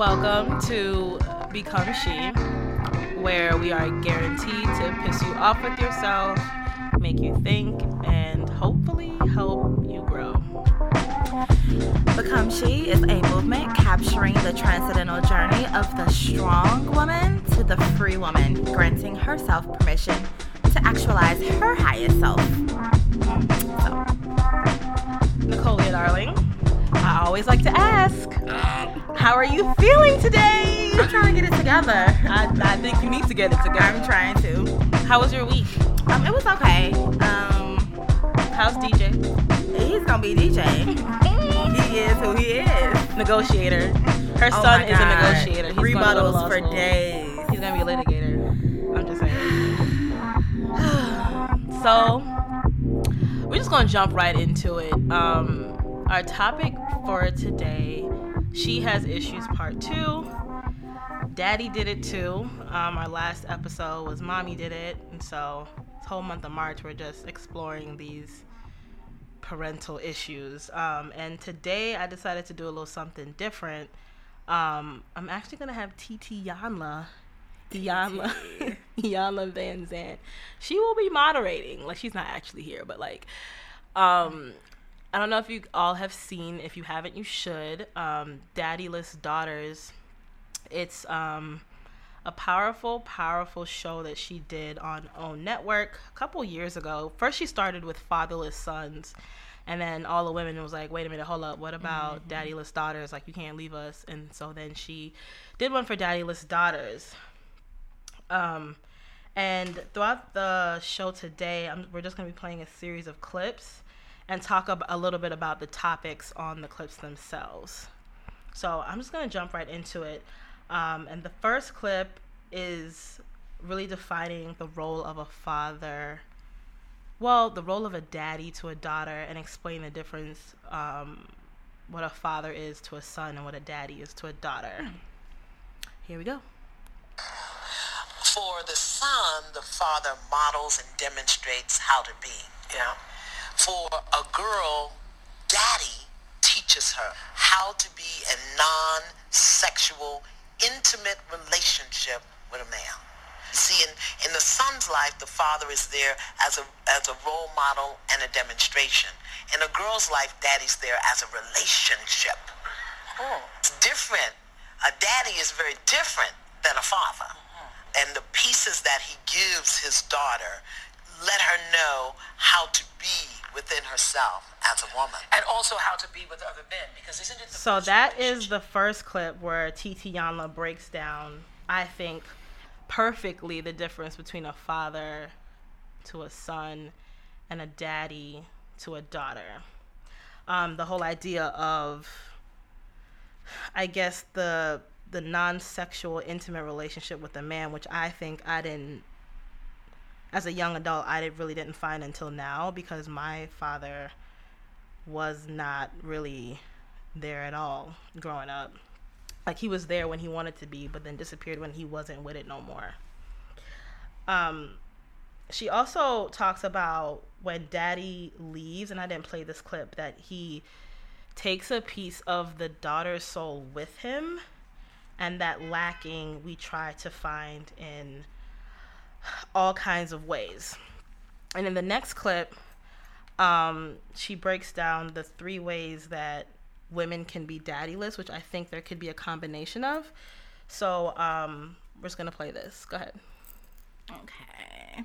Welcome to Become She, where we are guaranteed to piss you off with yourself, make you think, and hopefully help you grow. Become She is a movement capturing the transcendental journey of the strong woman to the free woman, granting herself permission to actualize her highest self. So, Nicolia, darling, I always like to ask, um, how are you feeling today? I'm trying to get it together. I, I think you need to get it together. I'm trying to. How was your week? Um, it was okay. Um, How's DJ? he's gonna be DJ. he is who he is. Negotiator. Her Oh son is a negotiator. He's Rebuttals for school. days. He's gonna be a litigator. I'm just saying. so we're just gonna jump right into it. Um, our topic for today, she has issues part two. Daddy did it too. Um, our last episode was mommy did it, and so this whole month of March we're just exploring these parental issues. Um, and today I decided to do a little something different. Um, I'm actually gonna have TT Iyanla, Iyanla, Iyanla Van Zandt. She will be moderating. Like she's not actually here, but like, um, I don't know if you all have seen. If you haven't, you should. Um, Daddyless Daughters. It's um, a powerful, powerful show that she did on OWN Network a couple years ago. First, she started with Fatherless Sons, and then all the women was like, "Wait a minute, hold up, what about Daddyless Daughters? Like, you can't leave us." And so then she did one for Daddyless Daughters. Um, and throughout the show today, I'm, we're just gonna be playing a series of clips and talk ab- a little bit about the topics on the clips themselves. So I'm just gonna jump right into it. Um, and the first clip is really defining the role of a father. Well, the role of a daddy to a daughter, and explain the difference, um, what a father is to a son and what a daddy is to a daughter. Here we go. For the son, the father models and demonstrates how to be. Yeah. For a girl, daddy teaches her how to be a non-sexual, intimate relationship with a man. See, in, in the son's life, the father is there as a, as a role model and a demonstration. In a girl's life, daddy's there as a relationship. It's different. A daddy is very different than a father. And the pieces that he gives his daughter let her know how to be within herself as a woman. and also how to be with other men because isn't it the So that is the first clip where TT Iyanla breaks down, I think, perfectly the difference between a father to a son and a daddy to a daughter. Um, the whole idea of, I guess the the non-sexual intimate relationship with a man, which I think I didn't, as a young adult, I did, really didn't find until now because my father was not really there at all growing up. Like he was there when he wanted to be, but then disappeared when he wasn't with it no more. Um, she also talks about when daddy leaves, and I didn't play this clip, that he takes a piece of the daughter's soul with him, and that lacking we try to find in all kinds of ways. And in the next clip, um, she breaks down the three ways that women can be daddyless, which I think there could be a combination of. So um, we're just gonna play this. Go ahead. Okay.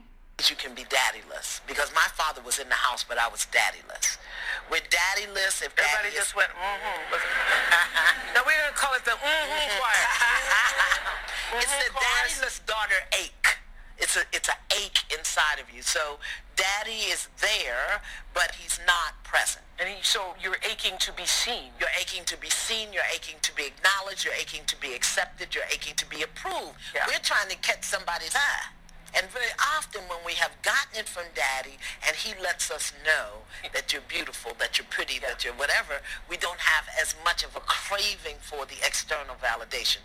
You can be daddyless because my father was in the house, but I was daddyless. We're daddyless if Everybody daddy is- just went, mm-hmm. now we're going to call it the mm-hmm choir. it's the Mhm, chorus. daddyless daughter ache. It's a it's a ache inside of you. So daddy is there, but he's not present. And he, so you're aching to be seen. You're aching to be seen. You're aching to be acknowledged. You're aching to be accepted. You're aching to be approved. Yeah. We're trying to catch somebody's eye. And very often when we have gotten it from daddy and he lets us know that you're beautiful, that you're pretty, that you're whatever, we don't have as much of a craving for the external validation.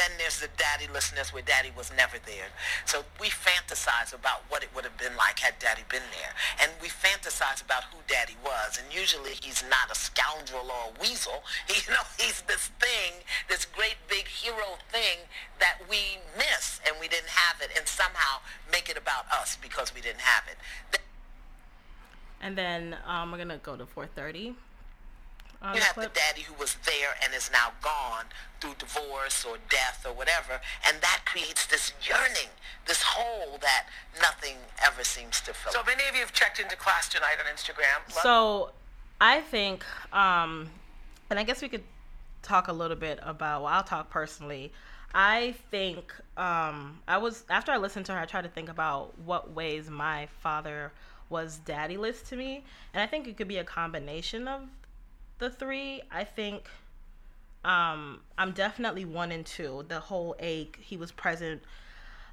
Then there's the daddylessness where daddy was never there. So we fantasize about what it would have been like had daddy been there. And we fantasize about who daddy was. And usually he's not a scoundrel or a weasel. He, you know, he's this thing, this great big hero thing that we miss and we didn't have it and somehow make it about us because we didn't have it. And then um, we're going to go to 430 you have clip. the daddy who was there and is now gone through divorce or death or whatever, and that creates this yearning, this hole that nothing ever seems to fill. So many of you have checked into class tonight on Instagram. So I think, um, and I guess we could talk a little bit about. Well, I'll talk personally. I think um, I was after I listened to her, I tried to think about what ways my father was daddyless to me, and I think it could be a combination of the three, I think um, I'm definitely one and two. The whole ache, he was present.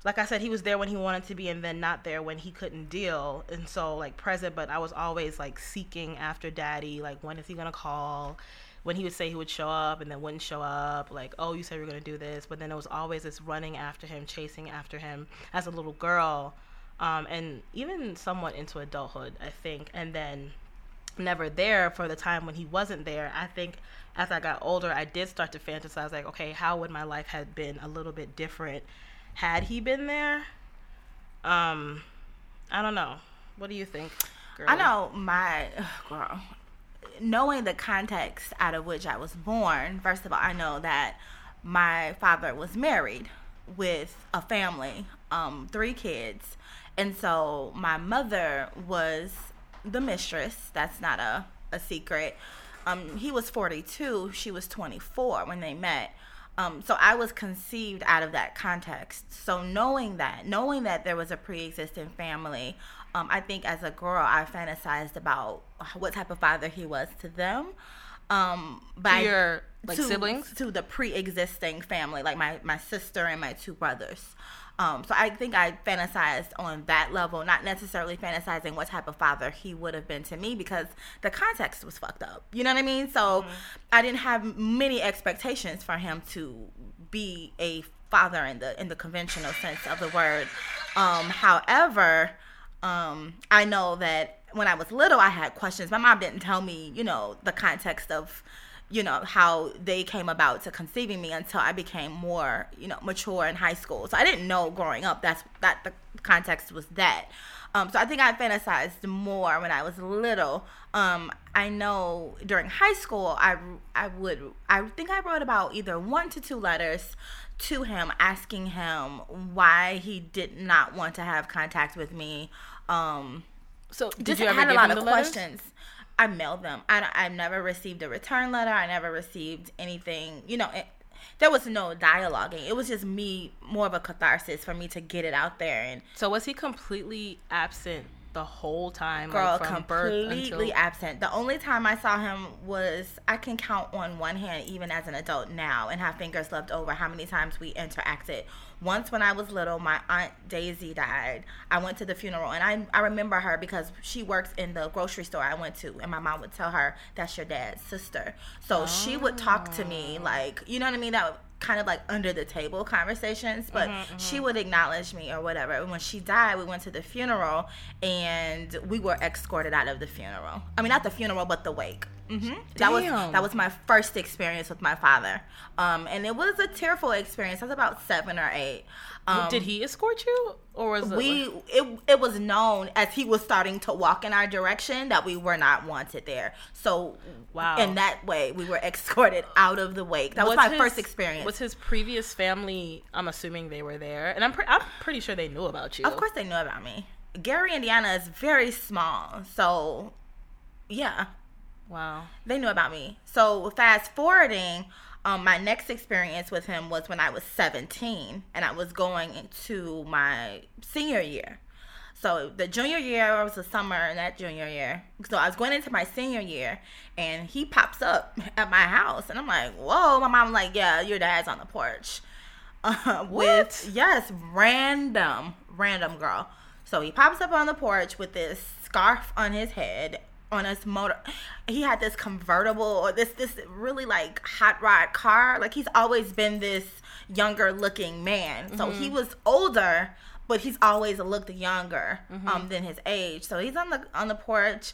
Like I said, he was there when he wanted to be, and then not there when he couldn't deal. And so, like present, but I was always like seeking after daddy. Like, when is he gonna call? When he would say he would show up and then wouldn't show up, like, oh, you said you were gonna do this, but then it was always this running after him, chasing after him as a little girl, um, and even somewhat into adulthood, I think. And then never there for the time when he wasn't there, I think as I got older, I did start to fantasize like, okay, how would my life have been a little bit different had he been there? Um, I don't know. What do you think? Girl? I know my girl. Knowing the context out of which I was born, first of all, I know that my father was married with a family, um, three kids, and so my mother was the mistress. That's not a, a secret. Um, he was 42, she was 24 when they met. Um, so I was conceived out of that context. So knowing that, knowing that there was a pre-existing family, um, I think as a girl I fantasized about what type of father he was to them. Um, by your like to, siblings to the pre-existing family, like my my sister and my two brothers. Um, so I think I fantasized on that level, not necessarily fantasizing what type of father he would have been to me because the context was fucked up. You know what I mean? So mm-hmm. I didn't have many expectations for him to be a father in the in the conventional sense of the word. Um, however, um, I know that when I was little, I had questions. My mom didn't tell me, you know, the context of you know how they came about to conceiving me until I became more you know mature in high school. So I didn't know growing up that's that the context was that. Um, so I think I fantasized more when I was little. Um, I know during high school I I would I think I wrote about either one to two letters to him asking him why he did not want to have contact with me. Um, so did just you ever had a lot of questions. Letters? I mailed them. I I never received a return letter. I never received anything. You know, it, there was no dialoguing. It was just me, more of a catharsis for me to get it out there. And so, was he completely absent the whole time? Girl, like completely until... absent. The only time I saw him was I can count on one hand, even as an adult now, and have fingers left over how many times we interacted once when I was little, my aunt Daisy died. I went to the funeral and I, I remember her because she works in the grocery store I went to and my mom would tell her that's your dad's sister. So oh. she would talk to me like, you know what I mean? That kind of like under the table conversations, but mm-hmm, mm-hmm. she would acknowledge me or whatever. And when she died, we went to the funeral and we were escorted out of the funeral. I mean, not the funeral, but the wake. Mm-hmm. That was that was my first experience with my father, um, and it was a tearful experience. I was about seven or eight. Um, Did he escort you, or was it we? Like- it it was known as he was starting to walk in our direction that we were not wanted there. So wow, in that way, we were escorted out of the wake. That was, my his, first experience. Was his previous family? I'm assuming they were there, and I'm pre- I'm pretty sure they knew about you. Of course, they knew about me. Gary, Indiana is very small, so yeah, Wow. They knew about me. So fast forwarding, um, my next experience with him was when I was 17 and I was going into my senior year. So the junior year was the summer and that junior year. So I was going into my senior year and he pops up at my house and I'm like, whoa. My mom like, yeah, your dad's on the porch. Uh, with yes, random, random girl. So he pops up on the porch with this scarf on his head on his motor. He had this convertible or this this really like hot rod car. Like he's always been this younger looking man. So he was older, but he's always looked younger um than his age. So he's on the on the porch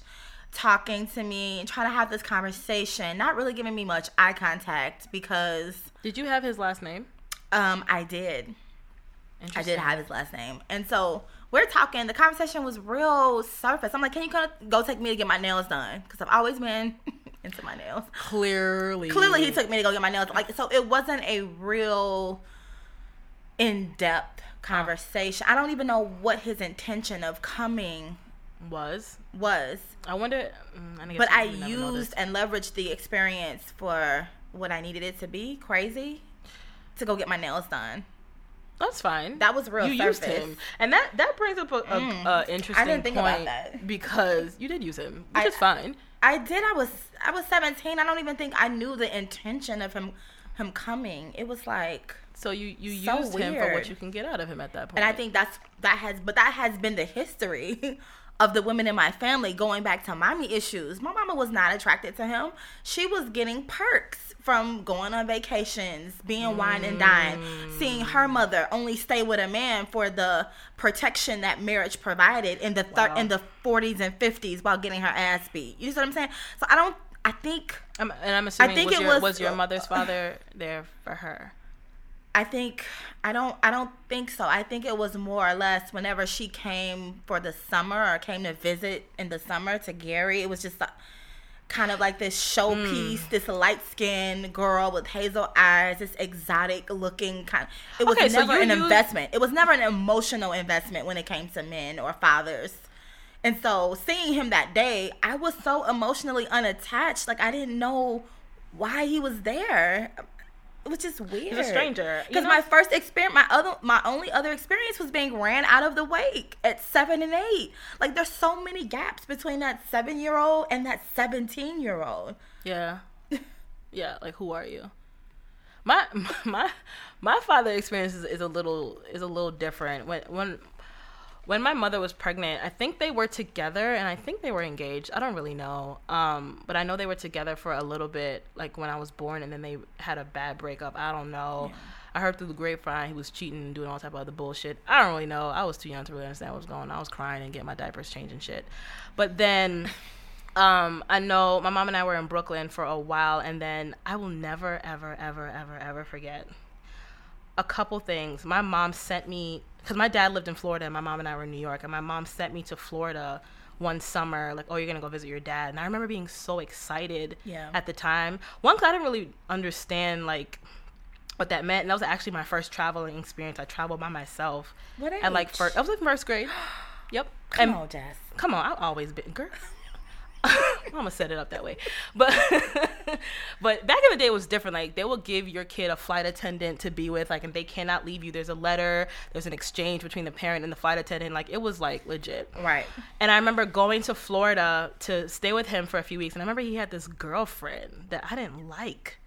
talking to me, trying to have this conversation, not really giving me much eye contact because Did you have his last name? um I did. I did have his last name. And so we're talking. The conversation was real surface. I'm like, can you go, go take me to get my nails done? Because I've always been into my nails. Clearly. Clearly, he took me to go get my nails. Like, so it wasn't a real in depth conversation. I don't even know what his intention of coming was. was. I wonder. mm, I But I used and leveraged the experience for what I needed it to be crazy to go get my nails done. That's fine. That was real You surface. used him, and that that brings up a, a, mm. a interesting didn't think point about that. because you did use him, which I- is fine. I did. I was I was 17. I don't even think I knew the intention of him him coming. It was like So you you So used him for what you can get out of him at that point. and I think that's that has but that has been the history of the women in my family going back to mommy issues. My mama was not attracted to him. She was getting perks from going on vacations, being wine and dine, seeing her mm. mother only stay with a man for the protection that marriage provided in the thir- Wow. in the 40s and 50s while getting her ass beat. You see what I'm saying? So I don't I think I'm, and I'm assuming I think was, it your, was- was your mother's father there for her. I think I don't I don't think so. I think it was more or less whenever she came for the summer or came to visit in the summer to Gary, it was just a, kind of like this showpiece, hmm. this light skinned girl with hazel eyes, this exotic looking kind. Of, It was Okay, never you an used- investment. It was never an emotional investment when it came to men or fathers. And so seeing him that day, I was so emotionally unattached. Like I didn't know why he was there. Which is weird. He's a stranger, Because my first experience, my other, my only other experience was being ran out of the wake at seven and eight. Like there's so many gaps between that seven year old and that seventeen year old. Yeah, yeah. Like who are you? My my my father experience is, is a little is a little different. When when when my mother was pregnant, I think they were together and I think they were engaged. I don't really know. Um, but I know they were together for a little bit, like when I was born, and then they had a bad breakup. I don't know. I heard through the grapevine he was cheating and doing all type of other bullshit. I don't really know. I was too young to really understand what was going on. I was crying and getting my diapers changed and shit. But then um, I know my mom and I were in Brooklyn for a while, and then I will never, ever, ever, ever, ever forget a couple things. My mom sent me because my dad lived in Florida, and my mom and I were in New York, and my mom sent me to Florida one summer, like, oh, you're gonna go visit your dad, and I remember being so excited Yeah. at the time. One, 'cause I didn't really understand like what that meant, and that was actually my first traveling experience. I traveled by myself. What At like age? first, I was in first grade. Yep. Come and on, Jess. Come on, I've always been girl. I'm gonna set it up that way, but but back in the day it was different. Like they will give your kid a flight attendant to be with, like, and they cannot leave you. There's a letter, there's an exchange between the parent and the flight attendant. Like it was like legit. Right. And I remember going to Florida to stay with him for a few weeks, and I remember he had this girlfriend that I didn't like.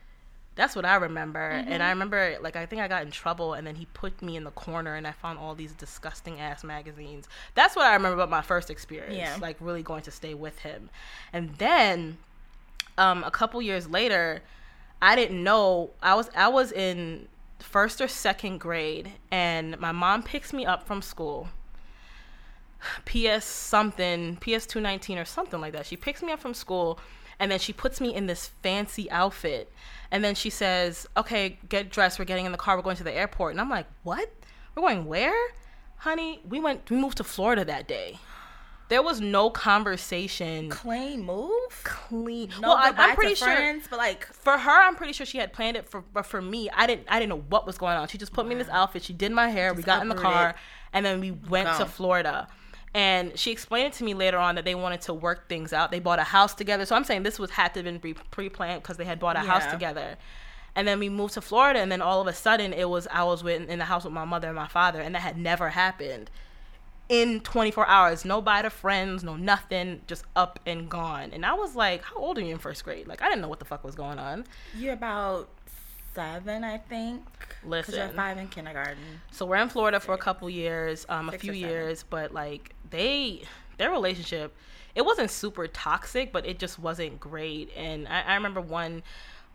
That's what I remember. And I remember, like, I think I got in trouble, and then he put me in the corner, and I found all these disgusting ass magazines. That's what I remember about my first experience, Yeah. like, really going to stay with him. And then, um, a couple years later, I didn't know I was I was in first or second grade, and my mom picks me up from school. PS something, PS two nineteen or something like that. She picks me up from school, and then she puts me in this fancy outfit, and then she says, "Okay, get dressed. We're getting in the car. We're going to the airport." And I'm like, "What? We're going where, honey? We went. We moved to Florida that day. There was no conversation. Clean move. Clean. No well, I, I'm pretty sure friends, but like for her, I'm pretty sure she had planned it for, but for me, I didn't. I didn't know what was going on. She just put me in this outfit. She did my hair. we got in the car, and then we went to Florida. And she explained it to me later on that they wanted to work things out. They bought a house together. So I'm saying this was had to have been pre- pre-planned because they had bought a house together. And then we moved to Florida, and then all of a sudden it was I was with, in the house with my mother and my father, and that had never happened in 24 hours. No bye to friends, no nothing, just up and gone. And I was like, how old are you in first grade? Like I didn't know what the fuck was going on. you're about seven, I think. Because you're Listen. five in kindergarten. So we're in Florida for a couple years, um, a Six few years, but like they, their relationship it wasn't super toxic, but it just wasn't great. And I, I remember one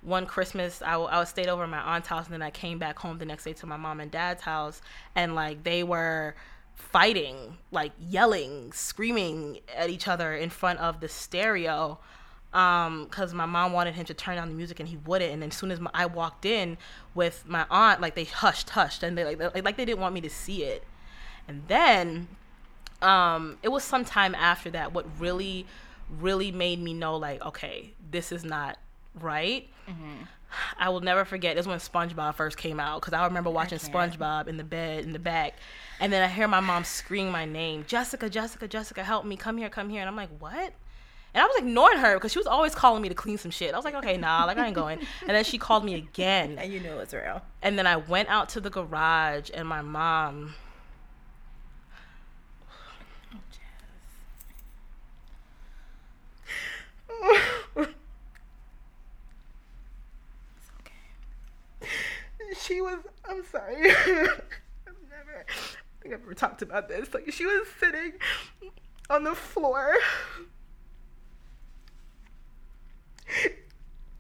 one Christmas, I, I stayed over at my aunt's house, and then I came back home the next day to my mom and dad's house, and like they were fighting, like yelling, screaming at each other in front of the stereo um because my mom wanted him to turn down the music and he wouldn't and as soon as my, i walked in with my aunt like they hushed hushed and they like, they like they didn't want me to see it and then um it was some time after that what really really made me know like okay this is not right mm-hmm. i will never forget this when spongebob first came out because i remember watching spongebob in the bed in the back and then i hear my mom scream my name jessica jessica jessica help me come here come here and i'm like what and I was ignoring her because she was always calling me to clean some shit. I was like, okay, nah, like I ain't going. And then she called me again. And you knew it was real. And then I went out to the garage and my mom was I'm sorry. I've never I think I've ever talked about this. Like she was sitting on the floor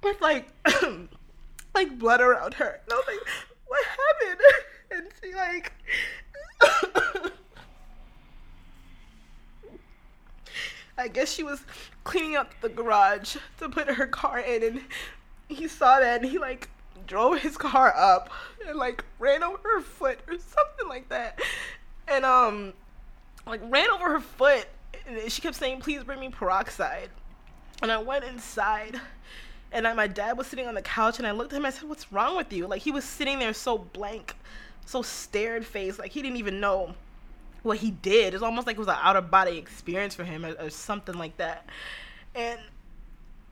with like like blood around her. And I was like, what happened? And she like I guess she was cleaning up the garage to put her car in and he saw that and he like drove his car up and like ran over her foot or something like that. And um like ran over her foot and she kept saying, Please bring me peroxide. And I went inside and I, my dad was sitting on the couch and I looked at him and I said, What's wrong with you? Like he was sitting there so blank, so stared faced, like he didn't even know what he did. It's almost like it was an out of body experience for him or, or something like that. And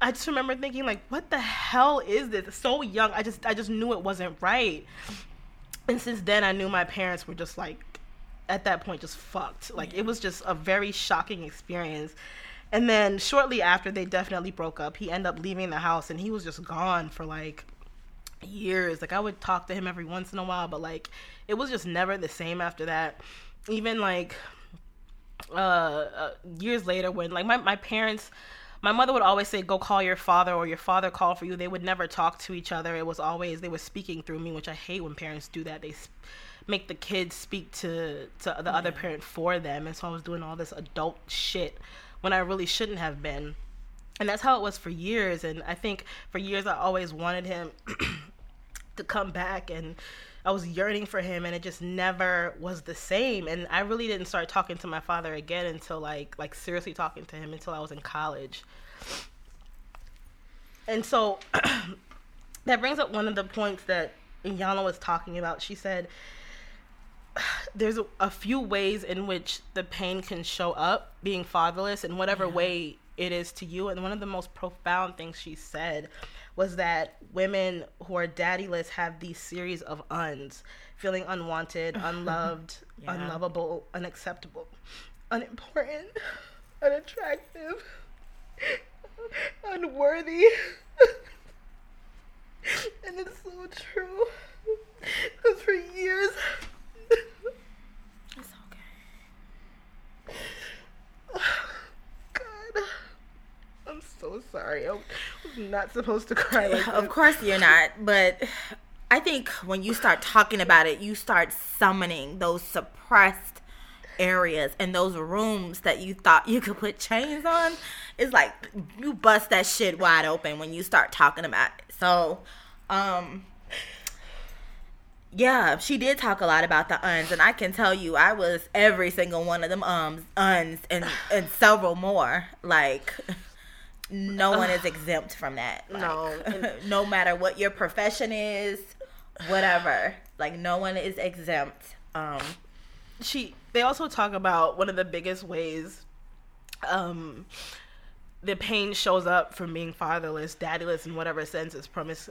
I just remember thinking like, what the hell is this? So young, I just I just knew it wasn't right. And since then, I knew my parents were just like, at that point, just fucked. Like it was just a very shocking experience. And then shortly after, they definitely broke up. He ended up leaving the house, and he was just gone for like years. Like I would talk to him every once in a while, but like it was just never the same after that. Even like uh, uh years later, when like my my parents my mother would always say, "Go call your father," or "Your father call for you." They would never talk to each other. It was always they were speaking through me, which I hate when parents do that. They sp- make the kids speak to to the yeah. other parent for them, and so I was doing all this adult shit when I really shouldn't have been. And that's how it was for years. And I think for years I always wanted him to come back and I was yearning for him and it just never was the same. And I really didn't start talking to my father again until like like seriously talking to him until I was in college. And so that brings up one of the points that Yana was talking about. She said there's a, a, few ways in which the pain can show up being fatherless in whatever yeah. way it is to you. And one of the most profound things she said was that women who are daddyless have these series of uns feeling unwanted, unloved, yeah. unlovable, unacceptable, unimportant, unattractive, unworthy. and it's so true. Because for years, it's okay. God. I'm so sorry. I was not supposed to cry like Of course you're not, but I think when you start talking about it, you start summoning those suppressed areas and those rooms that you thought you could put chains on. It's like you bust that shit wide open when you start talking about it. So, um yeah, she did talk a lot about the uns, and I can tell you, I was every single one of them ums, uns, and and several more. Like, no one is exempt from that. Like, no, no matter what your profession is, whatever. Like, no one is exempt. Um, she. They also talk about one of the biggest ways. Um, the pain shows up from being fatherless, daddyless, in whatever sense is promise.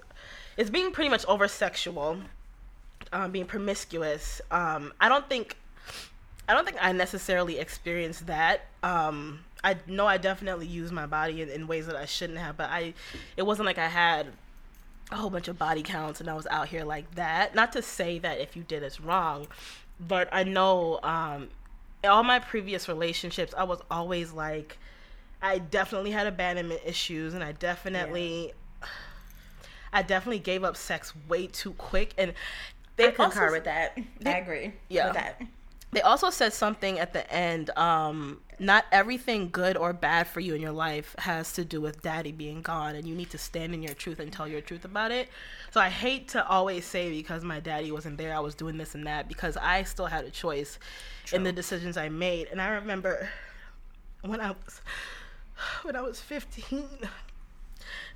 It's being pretty much over sexual um, being promiscuous. Um, I don't think I don't think I necessarily experienced that. Um, I know I definitely used my body in, in, ways that I shouldn't have, but I it wasn't like I had a whole bunch of body counts and I was out here like that. Not to say that if you did it's wrong, but I know um, all my previous relationships I was always like I definitely had abandonment issues, and I definitely, I definitely gave up sex way too quick. And they I concur also- with that. I agree. Yeah. With that. They also said something at the end. Um, not everything good or bad for you in your life has to do with daddy being gone, and you need to stand in your truth and tell your truth about it. So I hate to always say because my daddy wasn't there, I was doing this and that, because I still had a choice in the decisions I made. And I remember when I was when I was 15.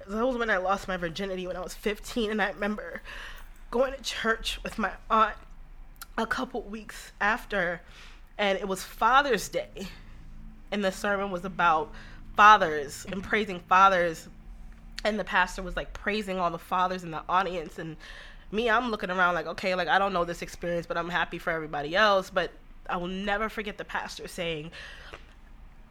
That was when I lost my virginity when I was 15, and I remember going to church with my aunt a couple weeks after, and it was Father's Day, and the sermon was about fathers and praising fathers, and the pastor was like praising all the fathers in the audience, and me, I'm looking around like, okay, like I don't know this experience, but I'm happy for everybody else. But I will never forget the pastor saying,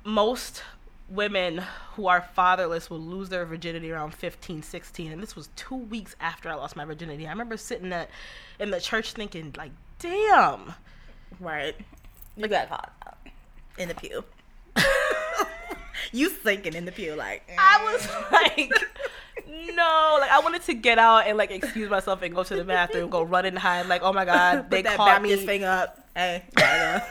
most women who are fatherless will lose their virginity around 15 16 and this was two weeks after i lost my virginity i remember sitting at, in the church thinking like damn. Right. You got caught out in the pew. you sinking in the pew like i was like no. Like i wanted to get out and like excuse myself and go to the bathroom go run and hide. Like oh my god they that caught Baptist me. Thing up. Hey, right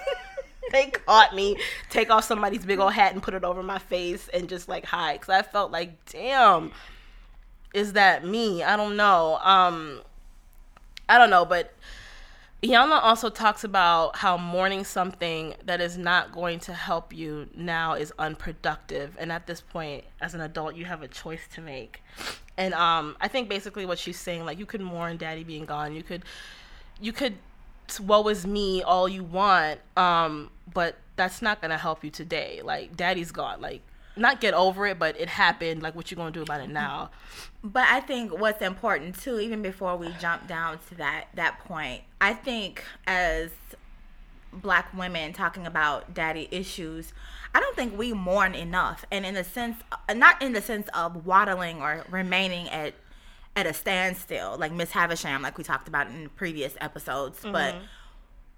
they caught me. Take off somebody's big old hat and put it over my face and just like hide. Because i felt like damn is that me? I don't know. Um i don't know but Yana also talks about how mourning something that is not going to help you now is unproductive. And at this point as an adult you have a choice to make. And um i think basically what she's saying like you could mourn daddy being gone. You could you could woe is me all you want um but that's not gonna help you today. Like daddy's gone. Like not get over it but it happened. Like what you gonna do about it now But I think what's important too, even before we jump down to that that point, I think as black women talking about daddy issues, I don't think we mourn enough, and in the sense, not in the sense of waddling or remaining at at a standstill, like Miss Havisham, like we talked about in previous episodes, mm-hmm. but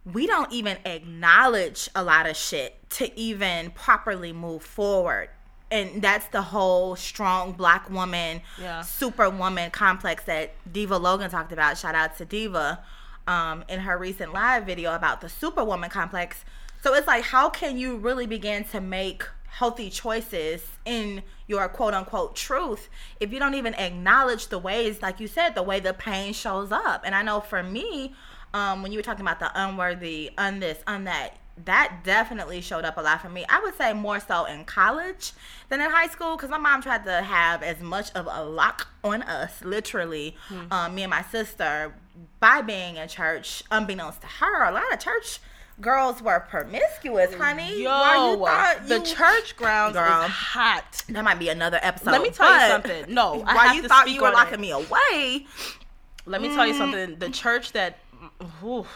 we don't even acknowledge a lot of shit to even properly move forward. And that's the whole strong black woman, Yeah. superwoman complex that Diva Logan talked about. Shout out to Diva um, in her recent live video about the superwoman complex. So it's like, how can you really begin to make healthy choices in your quote unquote truth if you don't even acknowledge the ways, like you said, the way the pain shows up? And I know for me, um, when you were talking about the unworthy, un this, un that, that definitely showed up a lot for me. I would say more so in college than in high school because my mom tried to have as much of a lock on us, literally, um, me and my sister, by being in church, unbeknownst to her. A lot of church girls were promiscuous, honey. yo Why you thought the you- church grounds Girl. is hot That might be another episode. Let me tell you something. No, I why have you to thought speak you were locking it. me away? Let me tell you something. The church that, ooh,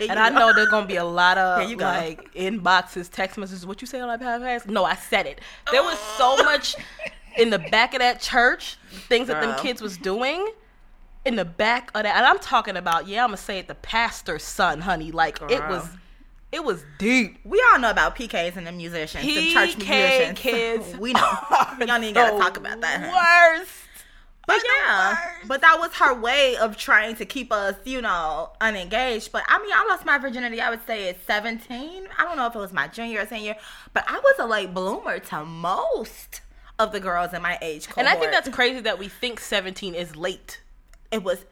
and I know there's gonna be a lot of like inboxes, text messages. What you say on that podcast? No, I said it. There was oh. so much in the back of that church, things that them kids was doing. In the back of that, and I'm talking about, yeah, I'm gonna say it, the pastor's son, honey. Like it was, it was deep. We all know about PKs and the musicians, the church musicians. kids we know. Y'all ain't gotta talk about that. Worst. But yeah, but that was her way of trying to keep us, you know, unengaged. But I mean, I lost my virginity. I would say at seventeen. I don't know if it was my junior or senior, but I was a late bloomer to most of the girls in my age cohort. And I think that's crazy that we think 17 is late. it was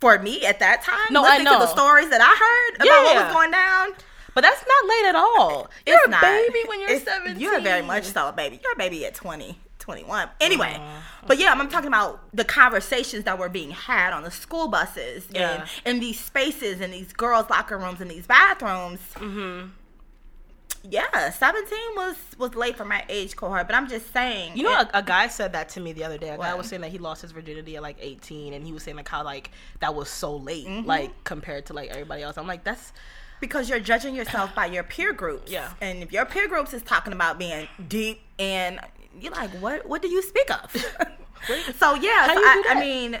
for me at that time. No, I to the stories that I heard about Yeah, what was going down. But that's not late at all. You're It's a not. baby when you're It's- 17. You're very much so a baby. You're a baby at 20, 21. Anyway, Uh-huh. but yeah, I'm talking about the conversations that were being had on the school buses Yeah. and in these spaces and these girls' locker rooms and these bathrooms. Mm-hmm. Yeah, 17 was was late for my age cohort, but I'm just saying. You know, it- a, a guy said that to me the other day. A guy was saying that he lost his virginity at like 18, and he was saying like how like that was so late, Mm-hmm. like compared to like everybody else. I'm like, that's because you're judging yourself by your peer groups. Yeah. And if your peer groups is talking about being deep and you're like, what what do you speak of? so yeah, so I, I mean,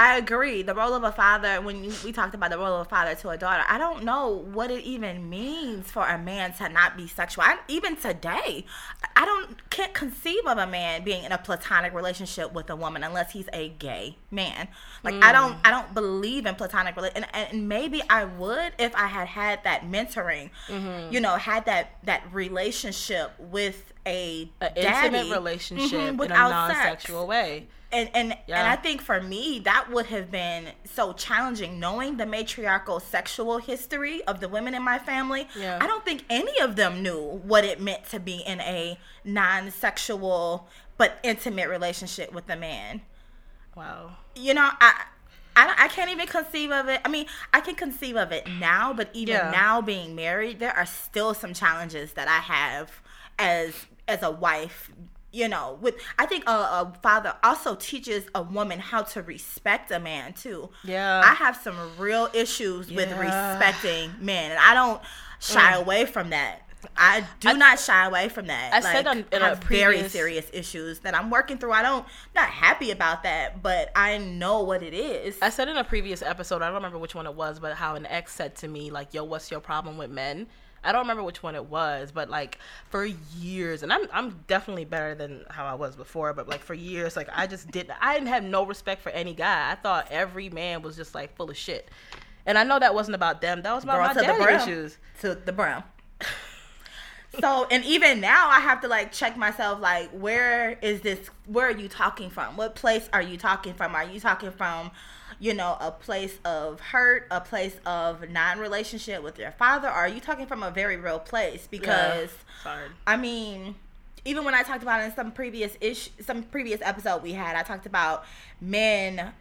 I agree. The role of a father, when you, we talked about the role of a father to a daughter, I don't know what it even means for a man to not be sexual. I, even today, I don't can't conceive of a man being in a platonic relationship with a woman unless he's a gay man. Like I don't, I don't believe in platonic and, and maybe I would if I had had that mentoring, you know, had that that relationship with a An daddy. intimate relationship Mhm, in a non-sexual way. And and and I think for me that would have been so challenging knowing the matriarchal sexual history of the women in my family. Yeah. I don't think any of them knew what it meant to be in a non-sexual but intimate relationship with a man. Wow. You know, I I, I can't even conceive of it. I mean, I can conceive of it now, but even Yeah. now being married, there are still some challenges that I have as as a wife. You know, with I think a, a father also teaches a woman how to respect a man too. Yeah. I have some real issues with respecting men, and I don't shy mm. away from that. I do I- not shy away from that. I said on- in I a have very previous- serious issues that I'm working through. I don't not happy about that, but I know what it is. I said in a previous episode, I don't remember which one it was, but how an ex said to me, like, yo, what's your problem with men? I don't remember which one it was, but like for years, and I'm I'm definitely better than how I was before, but like for years, like I just didn't I didn't have no respect for any guy. I thought every man was just like full of shit. And I know that wasn't about them. That was about Girl my to the brown. issues. to the brown. so and even now I have to like check myself like where is this where are you talking from? What place are you talking from? Are you talking from you know a place of hurt, a place of non-relationship with your father or are you talking from a very real place because Sorry. I mean, even when I talked about in some previous ish, some previous episode we had, I talked about men,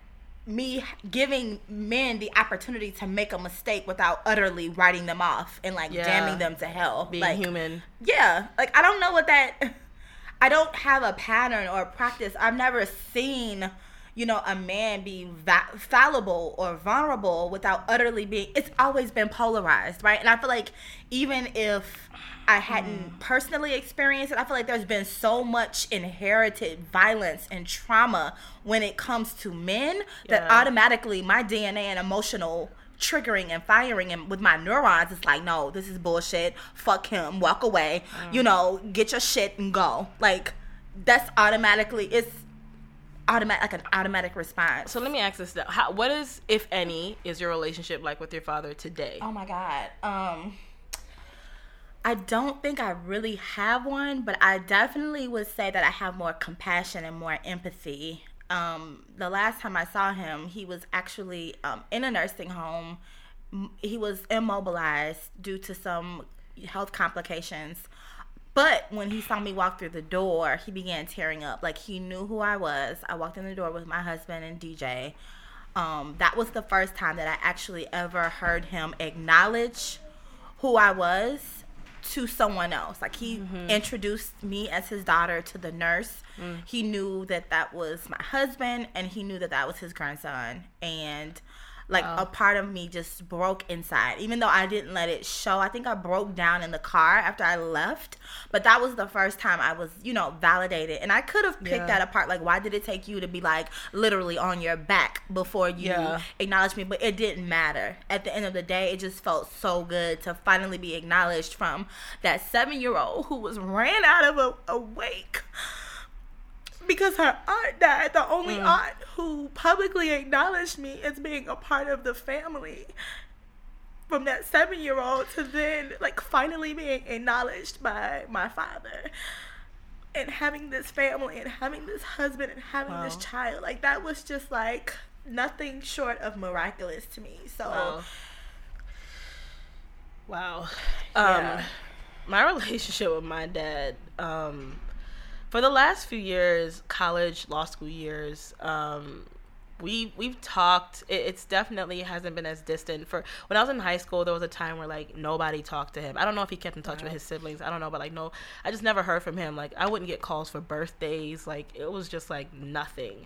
me giving men the opportunity to make a mistake without utterly writing them off and like Yeah. damning them to hell. Being like, human. Yeah, like I don't know what that. I don't have a pattern or a practice. I've never seen, you know, a man be va- fallible or vulnerable without utterly being. It's always been polarized, right? And I feel like even if I hadn't mm. personally experienced it, I feel like there's been so much inherited violence and trauma when it comes to men that automatically my DNA and emotional triggering and firing and with my neurons it's like no this is bullshit. Fuck him. Walk away. You mm. know get your shit and go. Like that's automatically it's automatic like an automatic response So let me ask this: though. How, what is, if any, is your relationship like with your father today? oh my god um I don't think I really have one, but I definitely would say that I have more compassion and more empathy. Um, the last time I saw him, he was actually um, in a nursing home. He was immobilized due to some health complications. But when he saw me walk through the door, he began tearing up. Like he knew who I was. I walked in the door with my husband and DJ. Um, that was the first time that I actually ever heard him acknowledge who I was to someone else. Like he introduced me as his daughter to the nurse. He knew that that was my husband and he knew that that was his grandson. And like oh. a part of me just broke inside. Even though i didn't let it show i think i broke down in the car after i left. But that was the first time i was you know validated. And i could have picked Yeah. that apart. Like why did it take you to be like literally on your back before you Yeah. acknowledged me? But it didn't matter. At the end of the day it just felt so good to finally be acknowledged from that seven year old who was ran out of a, a wake because her aunt died, the only Mm. aunt who publicly acknowledged me as being a part of the family. From that seven year old to then, like, finally being acknowledged by my father. And having this family and having this husband and having this child. Like, that was just like nothing short of miraculous to me. So, Wow. Wow. Yeah. Um, my relationship with my dad, um, for the last few years, college, law school years, um, we we've talked. It, it's definitely hasn't been as distant. For when I was in high school, there was a time where like nobody talked to him. I don't know if he kept in touch with his siblings. I don't know, but like no, I just never heard from him. Like I wouldn't get calls for birthdays. Like it was just like nothing.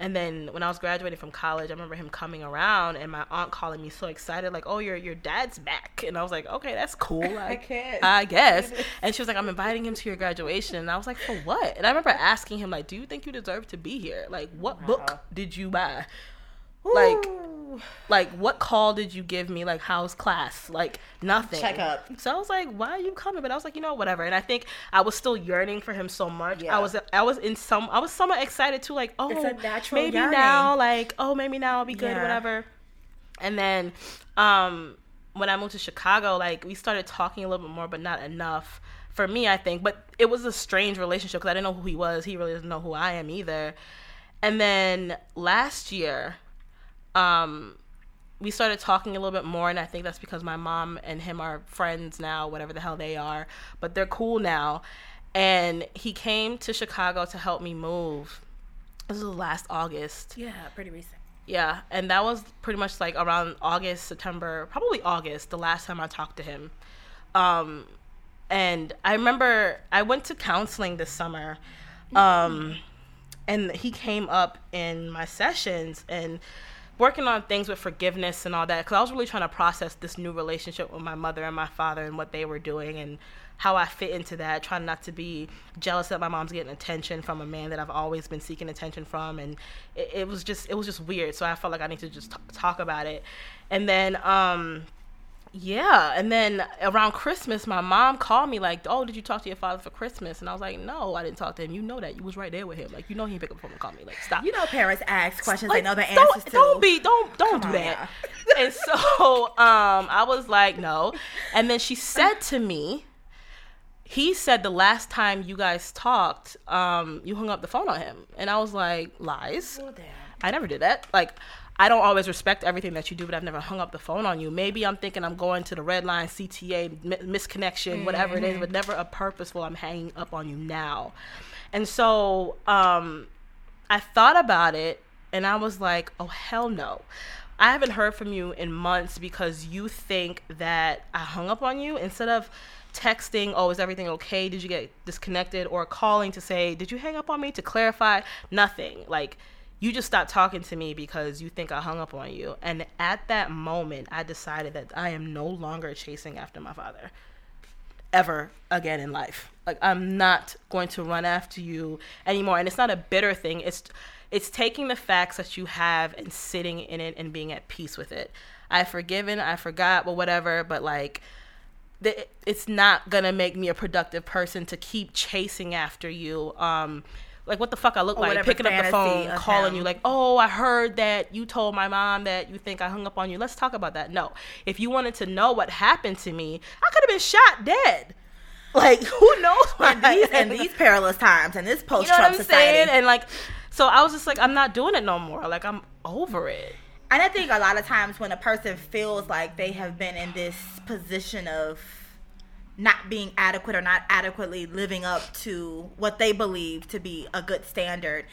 And then when I was graduating from college, I remember him coming around and my aunt calling me so excited, like, "Oh, your your dad's back!" And I was like, "Okay, that's cool. I, Like, guess. I guess." And she was like, "I'm inviting him to your graduation." And I was like, "For what?" And I remember asking him, like, "Do you think you deserve to be here? Like, what book did you buy?" Like, Ooh. Like what call did you give me? Like, how's class? Like, nothing. Check up. So I was like, why are you coming? But I was like, you know, whatever. And I think I was still yearning for him so much. Yeah. I was, I was in some, I was somewhat excited too. Like, oh, maybe yearning. now, like, oh, maybe now I'll be good, Yeah. whatever. And then, um, when I moved to Chicago, like we started talking a little bit more, but not enough for me, I think. But it was a strange relationship because I didn't know who he was. He really doesn't know who I am either. And then last year, um, we started talking a little bit more, and I think that's because my mom and him are friends now, whatever the hell they are, but they're cool now. And he came to Chicago to help me move. This was last August. Yeah, pretty recent. Yeah, and that was pretty much like around August, September, probably August, the last time I talked to him. Um, and I remember I went to counseling this summer, um, and he came up in my sessions and working on things with forgiveness and all that because I was really trying to process this new relationship with my mother and my father and what they were doing and how I fit into that, trying not to be jealous that my mom's getting attention from a man that I've always been seeking attention from, and it, it was just it was just weird. So I felt like I need to just t- talk about it, and then um, yeah, and then around Christmas, my mom called me like, "Oh, did you talk to your father for Christmas?" And I was like, "No, I didn't talk to him. You know that you was right there with him. Like you know he didn't pick up the phone and call me. Like stop." You know, parents ask questions Like, they know the don't, answers to. Don't be, don't, don't Come do on that. and so, um, I was like, no. And then she said to me, he said the last time you guys talked, um, you hung up the phone on him. And I was like, lies. Damn. I never did that. Like, I don't always respect everything that you do, but I've never hung up the phone on you. Maybe I'm thinking I'm going to the red line, CTA, mi- misconnection, whatever it is, but never a purposeful. I'm hanging up on you now. And so, um, I thought about it and I was like, oh, hell no. I haven't heard from you in months because you think that I hung up on you instead of texting, oh, is everything okay? Did you get disconnected? Or calling to say, did you hang up on me to clarify? Nothing. Like, you just stopped talking to me because you think I hung up on you. And at that moment, I decided that I am no longer chasing after my father ever again in life. Like I'm not going to run after you anymore. And it's not a bitter thing. It's it's taking the facts that you have and sitting in it and being at peace with it. I've forgiven, I forgot, but whatever, but like it's not gonna make me a productive person to keep chasing after you. Um, like what the fuck I look Or like picking up the phone, calling him. you like, oh, I heard that you told my mom that you think I hung up on you. Let's talk about that. No, if you wanted to know what happened to me, I could have been shot dead. Like who knows? What in these in these perilous times and this you know what post-Trump I'm society. saying? And like, so I was just like, I'm not doing it no more. Like I'm over it. And I think a lot of times when a person feels like they have been in this position of not being adequate or not adequately living up to what they believe to be a good standard,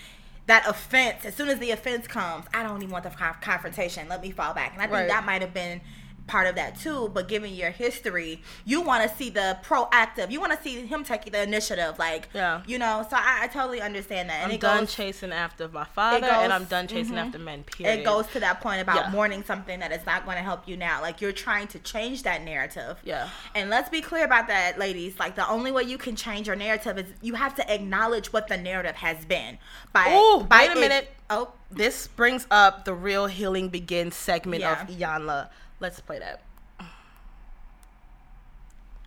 that offense, as soon as the offense comes, I don't even want the conf- confrontation. Let me fall back. And I think Right. that might have been part of that too. But given your history, you want to see the proactive. You want to see him take the initiative. Like, Yeah. you know, so I, I totally understand that. And I'm it done goes, chasing after my father, goes- and I'm done chasing mhm. after men. Period. it goes to that point about Yeah. mourning something that is not going to help you now. Like you're trying to change that narrative. Yeah. And let's be clear about that, ladies. Like the only way you can change your narrative is you have to acknowledge what the narrative has been. By Ooh, by wait a it- minute. Oh, This brings up the real healing begins segment Yeah. of Iyanla. Let's play that.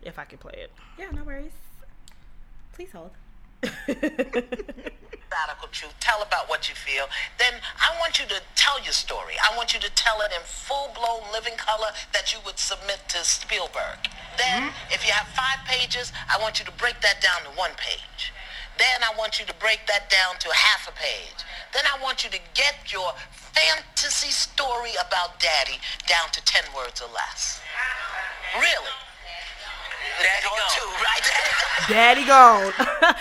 If I can play it. yeah, no worries. Please hold. radical truth. Tell about what you feel. Then I want you to tell your story. I want you to tell it in full-blown living color that you would submit to Spielberg. Then, mm-hmm. if you have five pages, I want you to break that down to one page. Then I want you to break that down to half a page. Then I want you to get your fantasy story about daddy down to 10 words or less. Really? Daddy too, right? Daddy gone.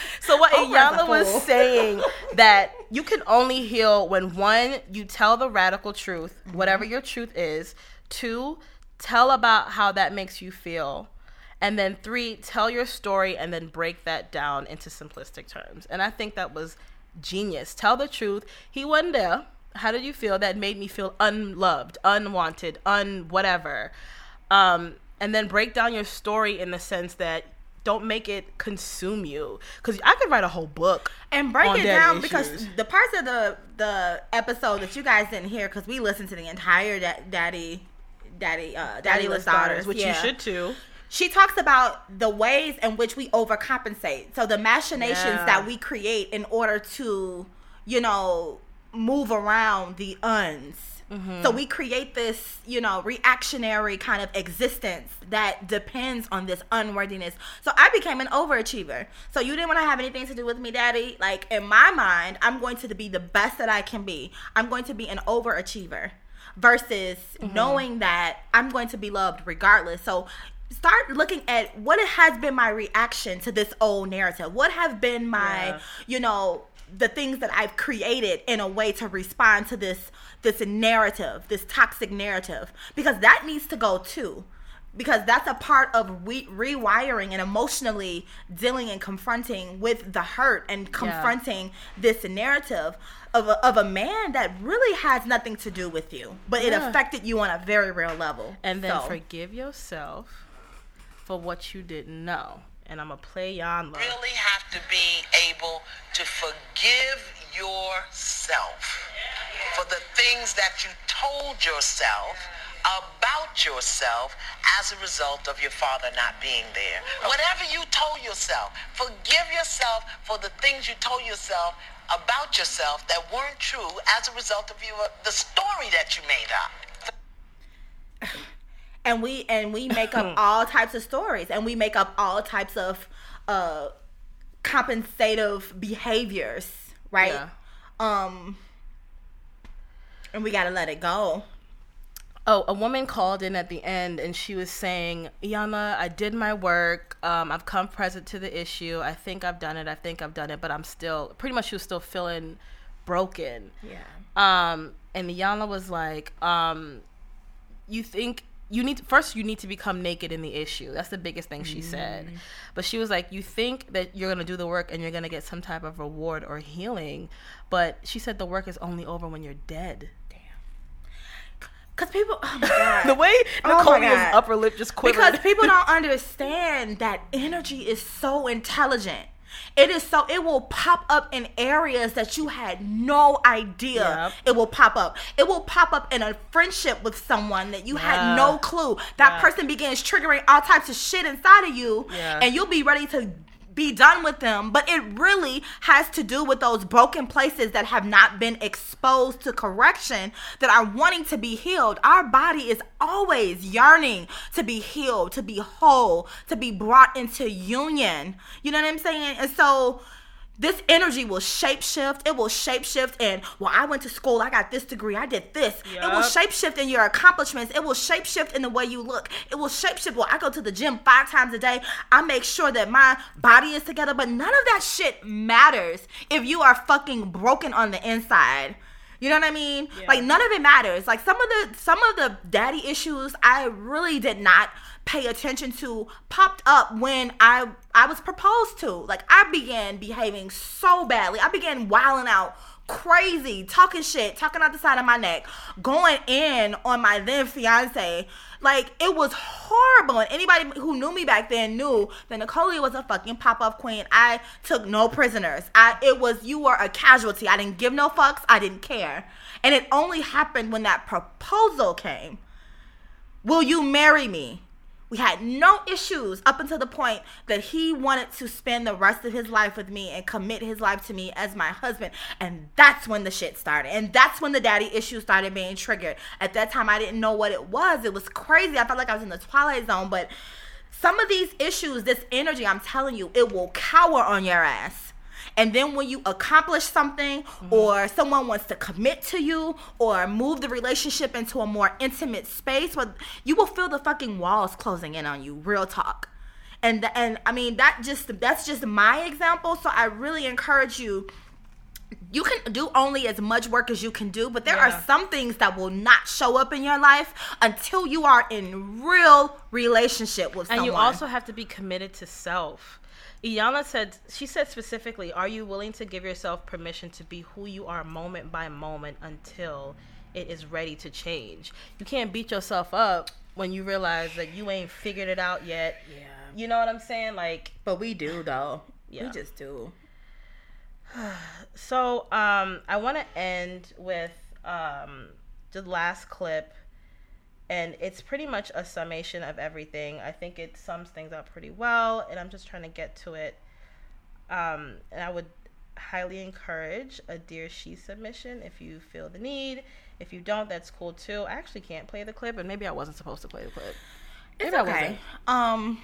so what Oprah's a was saying that you can only heal when one, you tell the radical truth, whatever your truth is. Two, tell about how that makes you feel. And then three, tell your story and then break that down into simplistic terms. And I think that was genius. Tell the truth. He wasn't there. How did you feel? That made me feel unloved, unwanted, un whatever. Um, and then break down your story in the sense that don't make it consume you because i could write a whole book and break it daddy down because the parts of the the episode that you guys didn't hear because we listened to the entire da- daddy daddy uh daddyless daughters which yeah. you should too she talks about the ways in which we overcompensate. So the machinations Yeah. that we create in order to you know move around the uns. Mm-hmm. so we create this you know reactionary kind of existence that depends on this unworthiness. So i became an overachiever. So you didn't want to have anything to do with me daddy? Like in my mind i'm going to be the best that i can be. I'm going to be an overachiever versus Mm-hmm. knowing that i'm going to be loved regardless. So start looking at what it has been my reaction to this old narrative. What have been my Yeah. you know the things that i've created in a way to respond to this this narrative this toxic narrative. Because that needs to go too. Because that's a part of re- rewiring and emotionally dealing and confronting with the hurt and confronting this narrative of a, of a man that really has nothing to do with you but it affected you on a very real level. And then So- forgive yourself for what you didn't know and i'm gonna play Iyanla. really have to be able to forgive yourself for the things that you told yourself about yourself as a result of your father not being there. Whatever you told yourself, forgive yourself for the things you told yourself about yourself that weren't true as a result of your, the story that you made up. and we and we make up all types of stories and we make up all types of uh compensative behaviors right Yeah. um and we gotta let it go Oh, a woman called in at the end and she was saying, Iyanla, I did my work. Um, I've come present to the issue. I think I've done it. I think I've done it, but I'm still pretty much she was still feeling broken. yeah Um, and Iyanla was like, um, you think you need first you need to become naked in the issue. That's the biggest thing she said. Mm. But she was like, you think that you're gonna do the work and you're gonna get some type of reward or healing, but she said the work is only over when you're dead. Damn. because people oh my god The way Oh Nicolia's God. upper lip just quivered. because people don't understand that energy is so intelligent it is so it will pop up in areas that you had no idea Yep. it will pop up it will pop up in a friendship with someone that you Yeah. had no clue that Yeah. person begins triggering all types of shit inside of you Yeah. and you'll be ready to be done with them but it really has to do with those broken places that have not been exposed to correction that are wanting to be healed. Our body is always yearning to be healed to be whole to be brought into union. You know what i'm saying? And so this energy will shapeshift. It will shapeshift and well, I went to school, I got this degree, I did this. It will shapeshift in your accomplishments. It will shapeshift in the way you look. It will shapeshift. Well, I go to the gym five times a day. I make sure that my body is together, but none of that shit matters if you are fucking broken on the inside. You know what I mean? Like none of it matters. Like some of the some of the daddy issues I really did not pay attention to popped up when I I was proposed to. Like I began behaving so badly. I began wilding out crazy, talking shit, talking out the side of my neck, going in on my then fiance. Like it was horrible. And anybody who knew me back then knew that Nicolia was a fucking pop-up queen. I took no prisoners. I it was you were a casualty. I didn't give no fucks. I didn't care. And it only happened when that proposal came. Will you marry me? We had no issues up until the point that he wanted to spend the rest of his life with me and commit his life to me as my husband. And that's when the shit started. And that's when the daddy issues started being triggered. At that time, I didn't know what it was. It was crazy. I felt like I was in the twilight zone. But some of these issues, this energy, I'm telling you, it will cower on your ass. And then when you accomplish something mm-hmm. or someone wants to commit to you or move the relationship into a more intimate space, well, you will feel the fucking walls closing in on you, real talk. And and I mean that just that's just my example, so I really encourage you you can do only as much work as you can do, but there Yeah. are some things that will not show up in your life until you are in real relationship with and someone. you also have to be committed to self. Iyanla said, she said specifically, are you willing to give yourself permission to be who you are moment by moment until it is ready to change? You can't beat yourself up when you realize that you ain't figured it out yet. Yeah. You know what I'm saying? Like But we do though. Yeah. We just do. So um, I want to end with um, the last clip, and it's pretty much a summation of everything. I think it sums things up pretty well, and I'm just trying to get to it. Um, and I would highly encourage a Dear She submission if you feel the need. If you don't, that's cool too. I actually can't play the clip, and maybe I wasn't supposed to play the clip. It's Maybe I okay. wasn't. Um,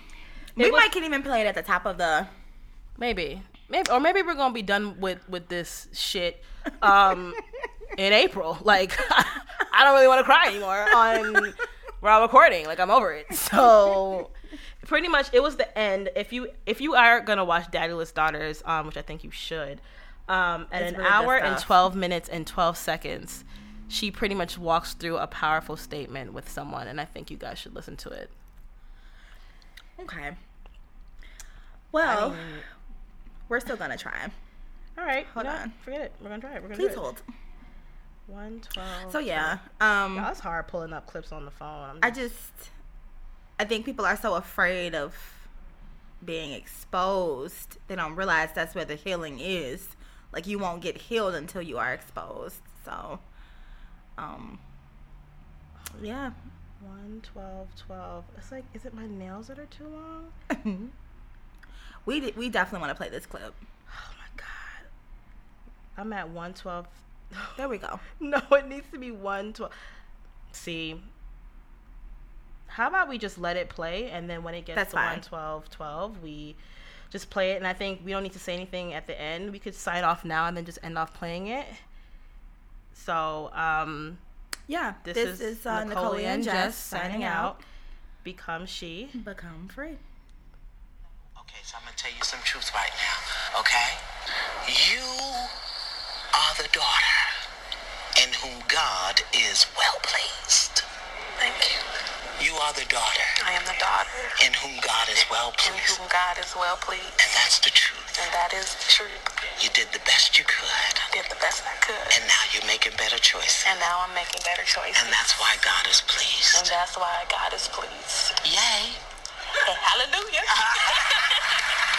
we was- might can even play it at the top of the. Maybe, maybe, or maybe we're gonna be done with with this shit um, in April. Like, I don't really want to cry anymore on while recording. Like, I'm over it. So, pretty much, it was the end. If you if you are gonna watch Daddyless Daughters, um, which I think you should, um, at It's an really hour and 12 minutes and 12 seconds. She pretty much walks through a powerful statement with someone, and I think you guys should listen to it. Okay. Well, mean- we're still gonna try. All right, Hold on. Forget it. We're gonna try it. We're gonna Please do hold. 112. So yeah, um, That's hard pulling up clips on the phone. I'm I just, I think people are so afraid of being exposed. They don't realize that's where the healing is. Like you won't get healed until you are exposed. So, um, yeah. 112, 12. It's like, is it my nails that are too long? We did, we definitely want to play this clip. Oh my god. I'm at 112. There we go. no, it needs to be 112. See, how about we just let it play and then when it gets That's to fine. 112, 12, we just play it. And I think we don't need to say anything at the end. We could sign off now and then just end off playing it. So, um, Yeah, this, this, is, is, uh, Nicole Nicole and Jess signing signing out. out. Become she. Become free. Okay, so I'm gonna tell you some truth right now, okay? You are the daughter in whom God is well pleased. Thank you. You are the daughter I am the daughter in whom God is well pleased. in whom God is well pleased. And that's the truth. And that is true. You did the best you could, I did the best I could. and now you're making better choices. And now I'm making better choices. And that's why God is pleased. And that's why God is pleased. Yay. Hallelujah.